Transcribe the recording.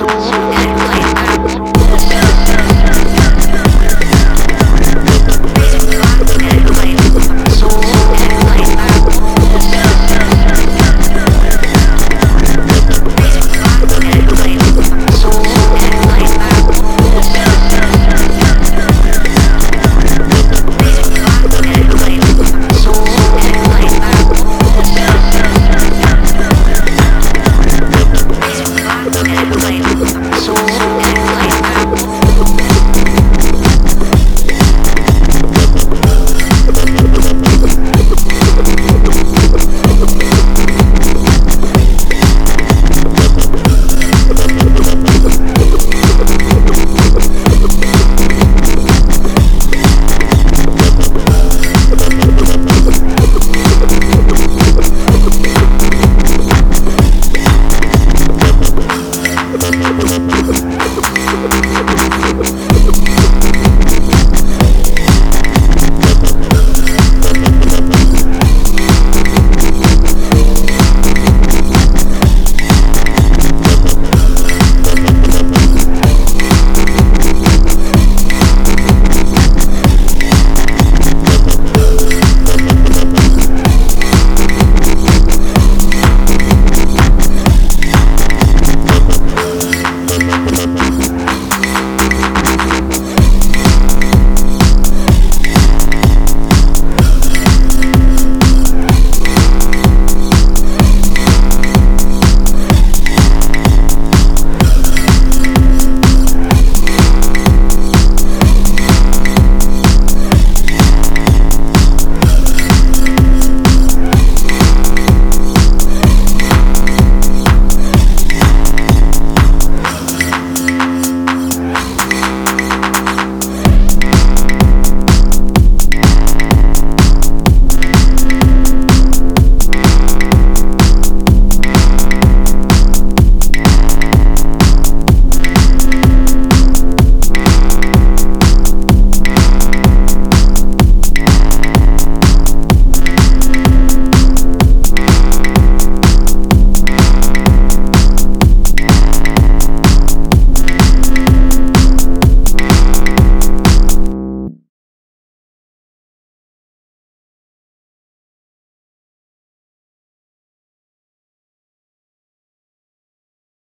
Soul.